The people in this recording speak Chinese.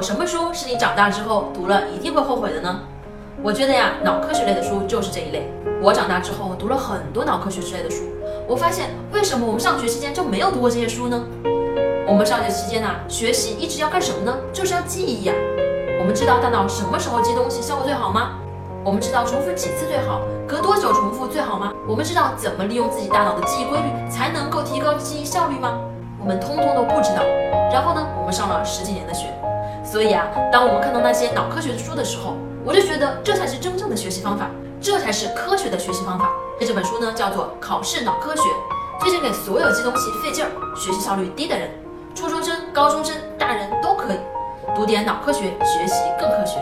有什么书是你长大之后读了一定会后悔的呢？我觉得呀，脑科学类的书就是这一类。我长大之后读了很多脑科学之类的书，我发现为什么我们上学期间就没有读过这些书呢？我们上学期间呢，学习一直要干什么呢？就是要记忆呀。我们知道大脑什么时候记东西效果最好吗？我们知道重复几次最好，隔多久重复最好吗？我们知道怎么利用自己大脑的记忆规律才能够提高记忆效率吗？我们通通都不知道。然后呢，我们上了十几年的学，所以啊，当我们看到那些脑科学的书的时候，我就觉得这才是真正的学习方法，这才是科学的学习方法。那这本书呢，叫做《考试脑科学》，推荐给所有记东西费劲儿、学习效率低的人。初中生、高中生、大人都可以读点脑科学，学习更科学。